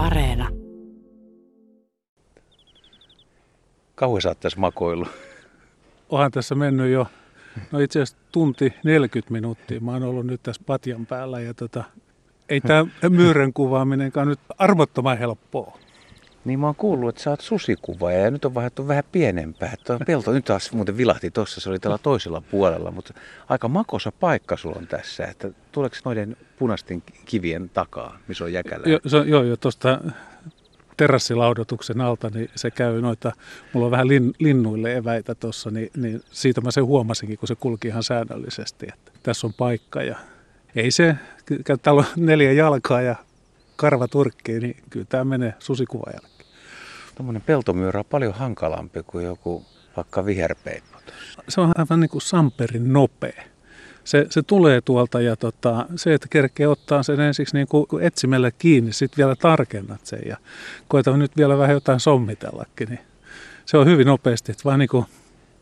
Areena. Kauan sä tässä makoillut? Onhan tässä mennyt jo, no itse asiassa tunti 40 minuuttia. Mä oon ollut nyt tässä patjan päällä ja tota, ei tämä myyrän kuvaaminenkaan nyt armottoman helppoa. Niin mä oon kuullut, että sä oot susikuvaaja ja nyt on vaihdattu vähän pienempää. Tuo pelto nyt taas muuten vilahti tuossa, se oli tällä toisella puolella, mutta aika makosa paikka sulla on tässä. Että tuleeko noiden punaisten kivien takaa, missä on jäkälä? Jo, se, joo, jo tuosta terassilaudotuksen alta, niin se käy noita, mulla on vähän lin, linnuille eväitä tuossa, niin, niin siitä mä sen huomasinkin, kun se kulki ihan säännöllisesti, että tässä on paikka ja ei se, täällä on neljä jalkaa ja karva turkkii, niin kyllä tämä menee susikuvajalle. Tuommoinen peltomyyrä on paljon hankalampi kuin joku vaikka viherpeippo. Se on aivan niin kuin samperin nopea. Se, se tulee tuolta ja tota, se, että kerkee ottaa sen ensiksi niin kuin etsimällä kiinni, sitten vielä tarkennat sen ja koetan nyt vielä vähän jotain sommitellakin, niin se on hyvin nopeasti, että vaan niin kuin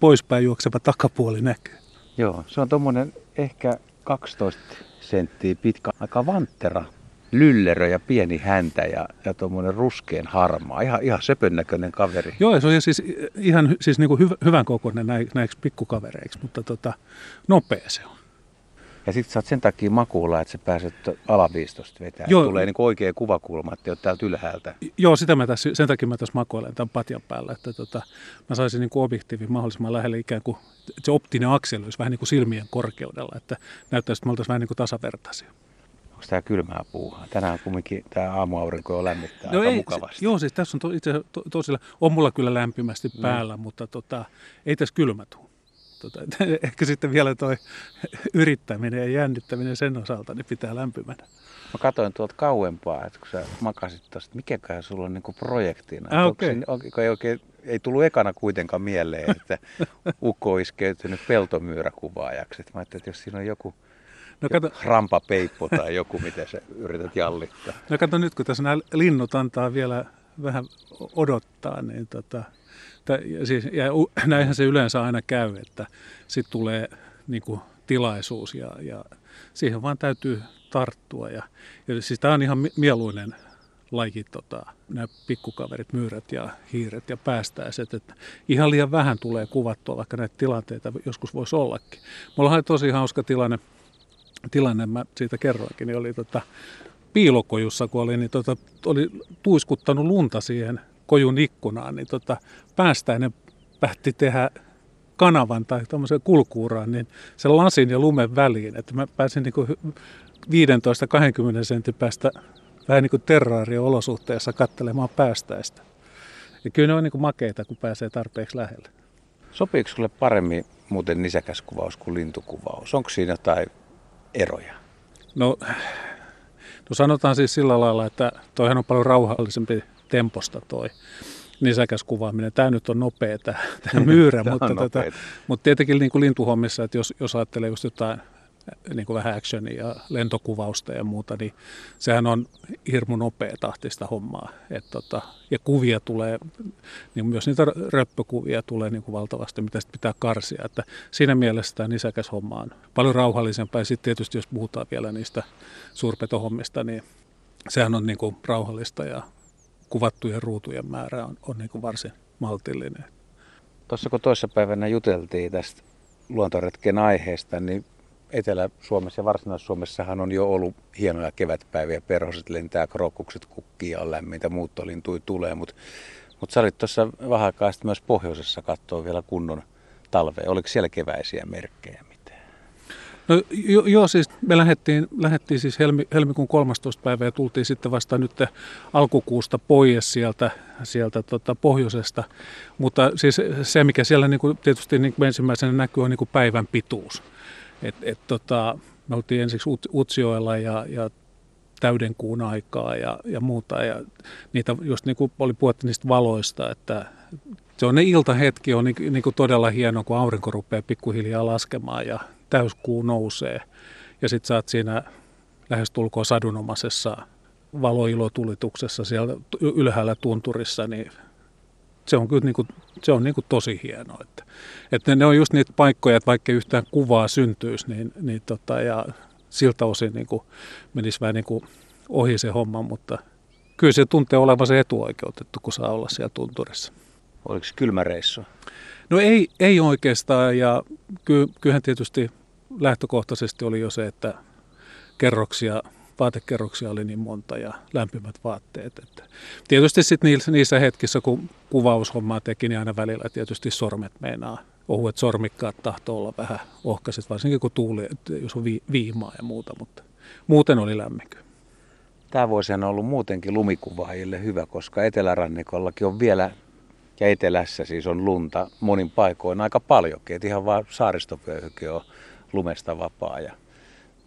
poispäin juokseva takapuoli näkyy. Joo, se on tuommoinen ehkä 12 senttiä pitkä, aika vanttera lyllerö ja pieni häntä ja, ja tuommoinen ruskeen harmaa. Ihan, ihan söpön näköinen kaveri. Joo, se on siis ihan siis niin kuin hyv- hyvän kokoinen näiksi pikkukavereiksi, mutta tota, nopea se on. Ja sitten sä oot sen takia makuulla, että sä pääset alaviistosta vetää. Joo. Tulee niin oikea kuvakulma, että oot täältä ylhäältä. Joo, sitä mä tässä, sen takia mä tässä makoilen tämän patjan päällä, että tota, mä saisin niin objektiivin mahdollisimman lähelle ikään kuin se optinen akseli olisi vähän niin kuin silmien korkeudella, että näyttäisi, että me oltaisiin vähän niin kuin tasavertaisia. Onko tämä kylmää puuhaa? Tänään kumminkin tämä aamuaurinko jo lämmittää no aika ei, mukavasti. Joo, siis tässä on to, itse to, tosilla, on mulla kyllä lämpimästi mm. päällä, mutta tota, ei tässä kylmä tule. Tota, ehkä sitten vielä tuo yrittäminen ja jännittäminen sen osalta niin pitää lämpimänä. Mä katsoin tuolta kauempaa, että kun sä makasit tuosta, mikäköhän sulla on niinku projektina. Ah, okay. Onko, ei, oikein, ei tullut ekana kuitenkaan mieleen, että ukko on iskeytynyt peltomyyräkuvaajaksi. Mä ajattelin, että jos siinä on joku No kato, rampapeippo tai joku, mitä sä yrität jallittaa. No kato nyt, kun tässä nämä linnut antaa vielä vähän odottaa, niin tota, ja, siis, ja näinhän se yleensä aina käy, että sitten tulee niin kuin, tilaisuus ja, ja siihen vaan täytyy tarttua. Ja, ja siis tämä on ihan mieluinen laji, tota, nämä pikkukaverit, myyrät ja hiiret ja päästäiset. Että ihan liian vähän tulee kuvattua, vaikka näitä tilanteita joskus voisi ollakin. Mulla oli tosi hauska tilanne, tilanne mä siitä kerroinkin, niin oli tota, piilokojussa, kun oli, niin tota, oli tuiskuttanut lunta siihen kojun ikkunaan, niin tota, päästäinen päätti tehdä kanavan tai tämmöisen kulkuuraan, niin sen lasin ja lumen väliin, että mä pääsin niin 15-20 sentin päästä vähän niin kuin terraario-olosuhteessa katselemaan päästäistä. Ja kyllä ne on niin kuin makeita, kun pääsee tarpeeksi lähelle. Sopiiko sulle paremmin muuten nisäkäskuvaus kuin lintukuvaus? Onko siinä jotain eroja? No, no sanotaan siis sillä lailla, että toihan on paljon rauhallisempi temposta toi nisäkäs kuvaaminen. Tämä nyt on nopea tämä, tämä myyrä, mutta, tätä, mutta tietenkin niin kuin lintuhommissa, että jos, jos ajattelee just jotain niin kuin vähän actionia ja lentokuvausta ja muuta, niin sehän on hirmu nopea tahtista hommaa. Et tota, ja kuvia tulee, niin myös niitä röppökuvia tulee niin kuin valtavasti, mitä sitten pitää karsia. Että siinä mielessä tämä nisäkäs homma on paljon rauhallisempaa. Ja sitten tietysti jos puhutaan vielä niistä suurpetohommista, niin sehän on niin kuin rauhallista ja kuvattujen ruutujen määrä on, on niin kuin varsin maltillinen. Tuossa kun toissapäivänä juteltiin tästä luontoretken aiheesta, niin Etelä-Suomessa ja Varsinais-Suomessahan on jo ollut hienoja kevätpäiviä. Perhoset lentää, krokukset kukkii ja on lämmintä, muuttolintui tulee. Mutta mut sä olit tuossa vähän myös pohjoisessa katsoa vielä kunnon talvea. Oliko siellä keväisiä merkkejä? No jo, joo, siis me lähdettiin, lähdettiin siis helmi, helmikuun 13. päivä ja tultiin sitten vasta nyt alkukuusta pois sieltä, sieltä tota pohjoisesta. Mutta siis se, mikä siellä niin kuin, tietysti niin kuin ensimmäisenä näkyy, on niin kuin päivän pituus. Et, et, tota, me oltiin ensiksi Utsioilla ja, ja täydenkuun aikaa ja, ja muuta. Ja niitä just niin kuin oli puhuttu niistä valoista, että se on ne iltahetki on niin, niin kuin todella hieno, kun aurinko rupeaa pikkuhiljaa laskemaan ja täyskuu nousee. Ja sitten sä oot siinä lähestulkoon sadunomaisessa valoilotulituksessa siellä ylhäällä tunturissa, niin se on kyllä niin kuin, se on niin kuin tosi hienoa. Että, että ne on just niitä paikkoja, että vaikka yhtään kuvaa syntyisi, niin, niin tota, ja siltä osin niin kuin menisi vähän niin kuin ohi se homma, mutta kyllä se tuntee olevansa etuoikeutettu, kun saa olla siellä tunturissa. Oliko se kylmä reissu? No ei, ei oikeastaan ja ky, kyllähän tietysti lähtökohtaisesti oli jo se, että kerroksia, vaatekerroksia oli niin monta ja lämpimät vaatteet. Että tietysti sitten niissä, niissä hetkissä, kun kuvaushommaa teki, niin aina välillä tietysti sormet meinaa. Ohuet sormikkaat tahtoo olla vähän ohkaiset, varsinkin kun tuuli, jos on vi, viimaa ja muuta, mutta muuten oli lämmin. Tämä vuosi on ollut muutenkin lumikuvaajille hyvä, koska etelärannikollakin on vielä ja etelässä siis on lunta monin paikoin aika paljonkin. Et ihan vaan saaristovyöhyke on lumesta vapaa ja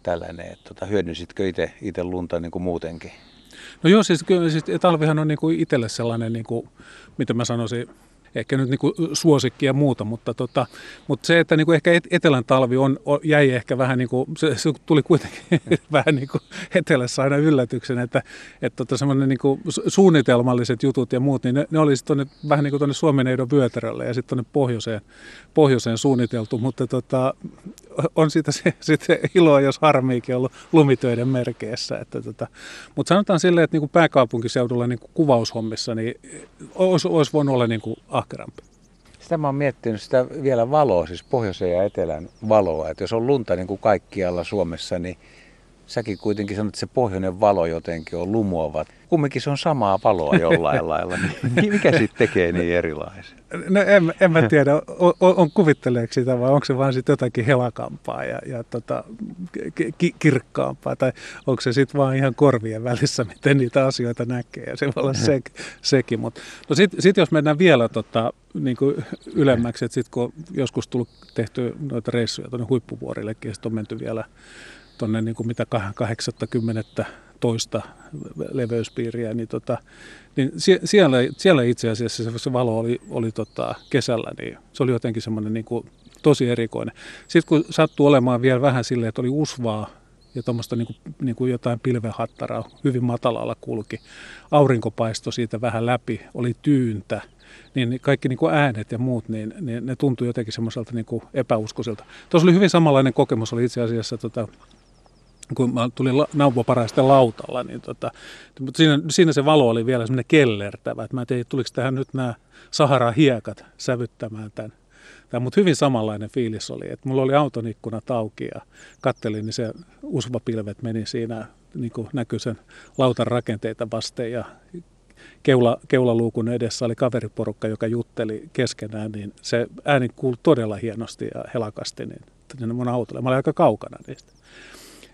tällainen. Et tota, hyödynsitkö itse lunta niin kuin muutenkin? No joo, siis, kyllä, siis talvihan on niin kuin itselle sellainen, niin kuin, mitä mä sanoisin, ehkä nyt niin kuin suosikki ja muuta, mutta, tota, mutta se, että niin kuin ehkä etelän talvi on, jäi ehkä vähän niin kuin, se, se tuli kuitenkin vähän niin kuin etelässä aina yllätyksen, että, että tota semmoinen niin kuin suunnitelmalliset jutut ja muut, niin ne, ne oli sitten vähän niin kuin tuonne Suomen vyötärölle ja sitten tuonne pohjoiseen, pohjoiseen suunniteltu, mutta tota, on siitä se, sitten iloa, jos harmiikin ollut lumitöiden merkeissä. Että tota, mutta sanotaan silleen, että niin kuin pääkaupunkiseudulla niin kuin kuvaushommissa niin olisi, olisi voinut olla niin kuin ahkerampi. Sitä mä oon miettinyt sitä vielä valoa, siis pohjoisen ja etelän valoa. Että jos on lunta niin kuin kaikkialla Suomessa, niin säkin kuitenkin sanot, että se pohjoinen valo jotenkin on lumoava. Kumminkin se on samaa valoa jollain lailla. Niin mikä sitten tekee niin erilaisen? No en, en mä tiedä, on, on kuvitteleeko sitä vai onko se vaan sitten jotakin helakampaa ja, ja tota, ki, kirkkaampaa tai onko se sitten vaan ihan korvien välissä, miten niitä asioita näkee ja se voi olla se, sekin. Mut, no sitten sit jos mennään vielä tota, niin kuin ylemmäksi, että sitten kun joskus tullut tehty noita reissuja tuonne huippuvuorillekin ja sitten on menty vielä tuonne niin kuin mitä 80 toista leveyspiiriä, niin, tota, niin siellä, siellä itse asiassa se valo oli, oli tota, kesällä, niin se oli jotenkin semmoinen niin kuin, tosi erikoinen. Sitten kun sattui olemaan vielä vähän silleen, että oli usvaa ja tuommoista niin kuin, niin kuin jotain pilvehattaraa hyvin matalalla kulki, aurinko paistoi siitä vähän läpi, oli tyyntä, niin kaikki niin kuin äänet ja muut, niin, niin ne tuntui jotenkin semmoiselta niin kuin epäuskoisilta. Tuossa oli hyvin samanlainen kokemus, oli itse asiassa tota, kun mä tulin naupaparaisten lautalla, niin tota, mutta siinä, siinä, se valo oli vielä semmoinen kellertävä, että mä en tiedä, tuliko tähän nyt nämä Sahara-hiekat sävyttämään tämän. Tämä, mutta hyvin samanlainen fiilis oli, että mulla oli auton ikkuna auki ja kattelin, niin se usvapilvet meni siinä, niin näkyi sen lautan rakenteita vasten ja keula, keulaluukun edessä oli kaveriporukka, joka jutteli keskenään, niin se ääni kuului todella hienosti ja helakasti niin mun autolle. Mä olin aika kaukana niistä.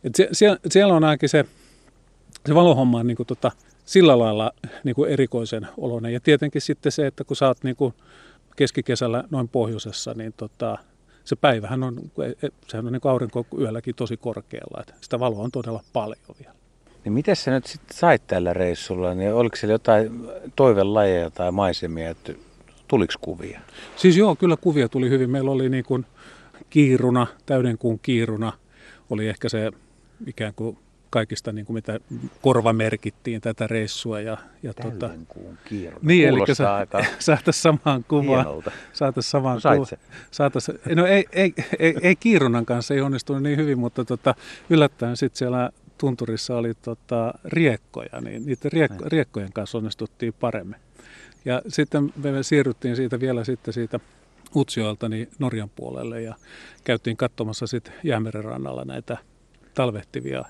Et se, siellä, siellä on ainakin se, se valohomma on niin kuin tota, sillä lailla niin kuin erikoisen oloinen. Ja tietenkin sitten se, että kun sä oot niin kuin keskikesällä noin pohjoisessa, niin tota, se päivähän on, e, e, sehän on niin kuin aurinko yölläkin tosi korkealla. Että sitä valoa on todella paljon vielä. Niin miten sä nyt sitten sait tällä reissulla? Niin oliko siellä jotain toivelajeja tai maisemia, että tuliko kuvia? Siis joo, kyllä kuvia tuli hyvin. Meillä oli niin kuin kiiruna, täydenkuun kiiruna, oli ehkä se ikään kuin kaikista, niin kuin mitä korvamerkittiin tätä reissua. Ja, ja tuota, niin, eli sä, aika saataisiin samaan kuvaan. Saataisiin samaan no, kuvaan. Saatais, no ei, ei, ei, ei Kiirunan kanssa ei onnistunut niin hyvin, mutta tota, yllättäen sitten siellä tunturissa oli tota, riekkoja, niin niiden riekko, riekkojen kanssa onnistuttiin paremmin. Ja sitten me siirryttiin siitä vielä sitten siitä Utsjoelta niin Norjan puolelle ja käytiin katsomassa sitten Jäämeren rannalla näitä talvehtivia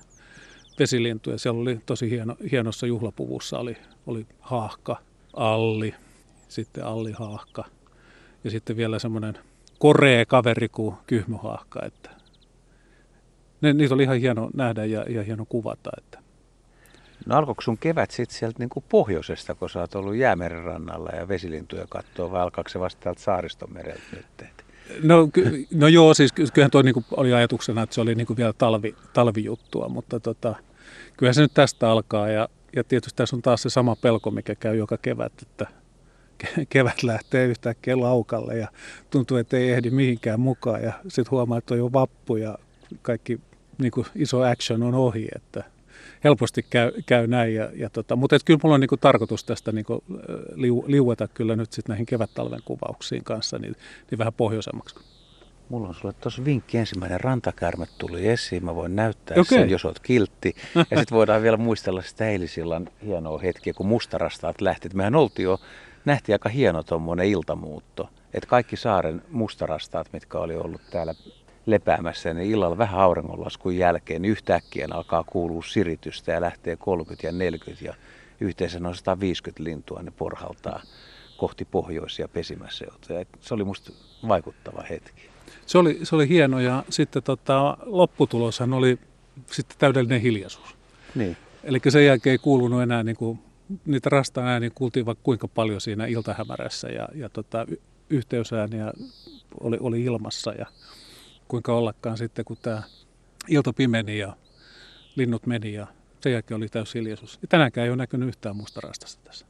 vesilintuja. Siellä oli tosi hieno, hienossa juhlapuvussa oli, oli haahka, alli, sitten allihaahka ja sitten vielä semmoinen korea kaveri kuin kyhmyhaahka. Että ne, niitä oli ihan hieno nähdä ja, ja hieno kuvata. Että. No alkoiko sun kevät sitten sieltä niin kuin pohjoisesta, kun sä oot ollut jäämeren rannalla ja vesilintuja katsoa, vai alkaako se vasta täältä saaristomereltä nyt? No, ky- no joo, siis kyllähän tuo niinku oli ajatuksena, että se oli niinku vielä talvi, talvijuttua, mutta tota, kyllähän se nyt tästä alkaa ja, ja tietysti tässä on taas se sama pelko, mikä käy joka kevät, että kevät lähtee yhtäkkiä laukalle ja tuntuu, että ei ehdi mihinkään mukaan ja sitten huomaa, että on jo vappu ja kaikki niin kuin iso action on ohi, että helposti käy, käy näin. Ja, ja tota, mutta et kyllä mulla on niin kuin tarkoitus tästä niin kuin, liu, liueta kyllä nyt sitten näihin kevättalven kuvauksiin kanssa niin, niin vähän pohjoisemmaksi. Mulla on sulle tuossa vinkki. Ensimmäinen rantakärme tuli esiin. Mä voin näyttää Okei. sen, jos oot kiltti. Ja sitten voidaan vielä muistella sitä eilisillan hienoa hetkeä, kun mustarastaat lähti. Mehän oltiin jo, nähtiin aika hieno tuommoinen iltamuutto. Että kaikki saaren mustarastaat, mitkä oli ollut täällä lepäämässä, niin illalla vähän auringonlaskun jälkeen niin yhtäkkiä alkaa kuulua siritystä ja lähtee 30 ja 40 ja yhteensä noin 150 lintua ne porhaltaa kohti pohjoisia pesimäseutuja. Se oli musta vaikuttava hetki. Se oli, se oli hieno ja sitten tota, lopputuloshan oli sitten täydellinen hiljaisuus. Niin. Eli sen jälkeen ei kuulunut enää niin kuin, niitä rasta-ääniä kuultiin vaikka kuinka paljon siinä iltahämärässä ja, ja tota, yhteysääniä oli, oli ilmassa ja kuinka ollakaan sitten kun tämä ilta pimeni ja linnut meni ja sen jälkeen oli täysi hiljaisuus. Ja tänäänkään ei ole näkynyt yhtään mustarastasta tässä.